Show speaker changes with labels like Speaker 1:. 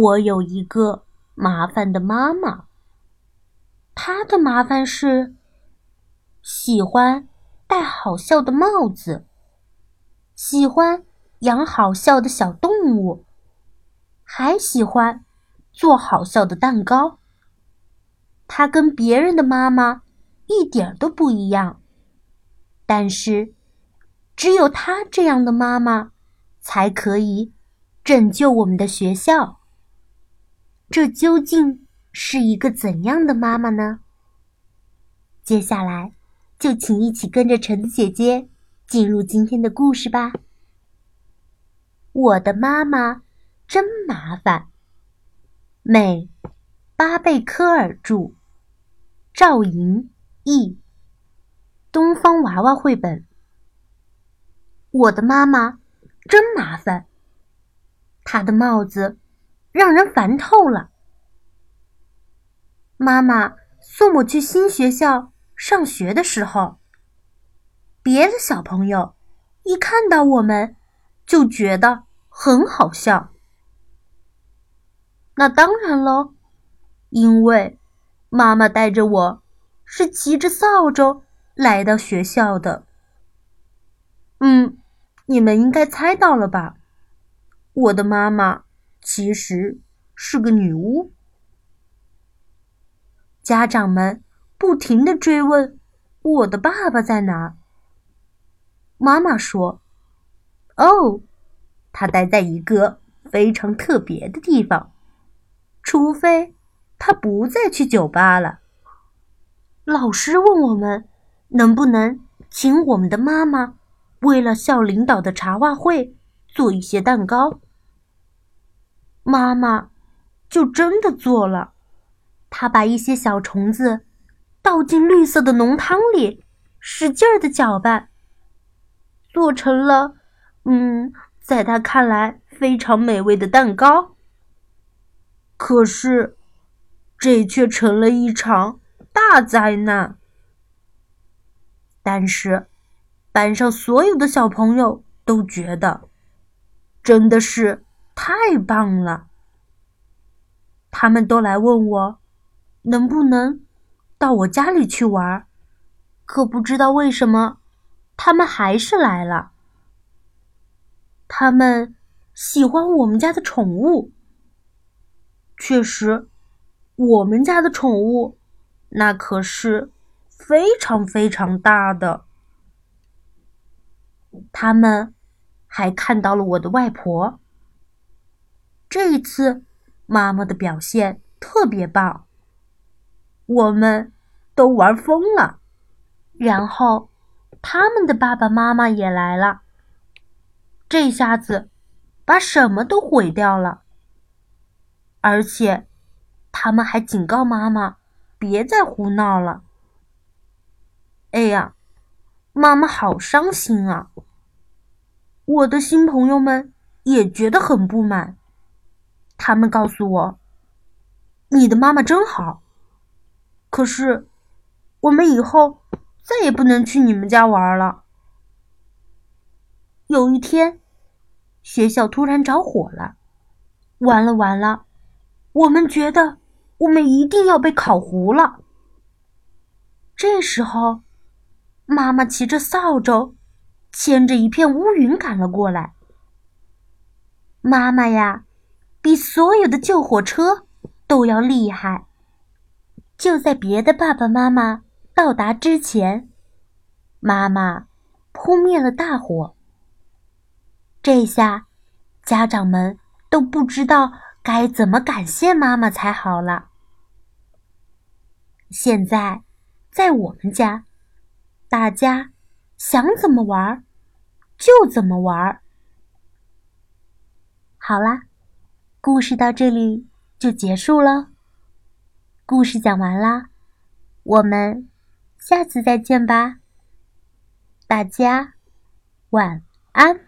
Speaker 1: 我有一个麻烦的妈妈，她的麻烦是喜欢戴好笑的帽子，喜欢养好笑的小动物，还喜欢做好笑的蛋糕。她跟别人的妈妈一点都不一样，但是只有她这样的妈妈才可以拯救我们的学校。这究竟是一个怎样的妈妈呢？接下来，就请一起跟着橙子姐姐进入今天的故事吧。我的妈妈真麻烦。美，巴贝科尔著，赵莹译，东方娃娃绘本。我的妈妈真麻烦。她的帽子。让人烦透了。妈妈送我去新学校上学的时候，别的小朋友一看到我们就觉得很好笑。那当然喽，因为妈妈带着我是骑着扫帚来到学校的。嗯，你们应该猜到了吧？我的妈妈。其实是个女巫。家长们不停的追问：“我的爸爸在哪？”妈妈说：“哦，他待在一个非常特别的地方，除非他不再去酒吧了。”老师问我们：“能不能请我们的妈妈为了校领导的茶话会做一些蛋糕？”妈妈就真的做了，她把一些小虫子倒进绿色的浓汤里，使劲儿的搅拌，做成了嗯，在她看来非常美味的蛋糕。可是，这却成了一场大灾难。但是，班上所有的小朋友都觉得，真的是。太棒了！他们都来问我，能不能到我家里去玩？可不知道为什么，他们还是来了。他们喜欢我们家的宠物。确实，我们家的宠物那可是非常非常大的。他们还看到了我的外婆。这一次，妈妈的表现特别棒，我们都玩疯了。然后，他们的爸爸妈妈也来了，这下子把什么都毁掉了。而且，他们还警告妈妈别再胡闹了。哎呀，妈妈好伤心啊！我的新朋友们也觉得很不满。他们告诉我：“你的妈妈真好。”可是，我们以后再也不能去你们家玩了。有一天，学校突然着火了，完了完了！我们觉得我们一定要被烤糊了。这时候，妈妈骑着扫帚，牵着一片乌云赶了过来。妈妈呀！比所有的救火车都要厉害。就在别的爸爸妈妈到达之前，妈妈扑灭了大火。这下，家长们都不知道该怎么感谢妈妈才好了。现在，在我们家，大家想怎么玩就怎么玩。好啦。故事到这里就结束了。故事讲完啦，我们下次再见吧。大家晚安。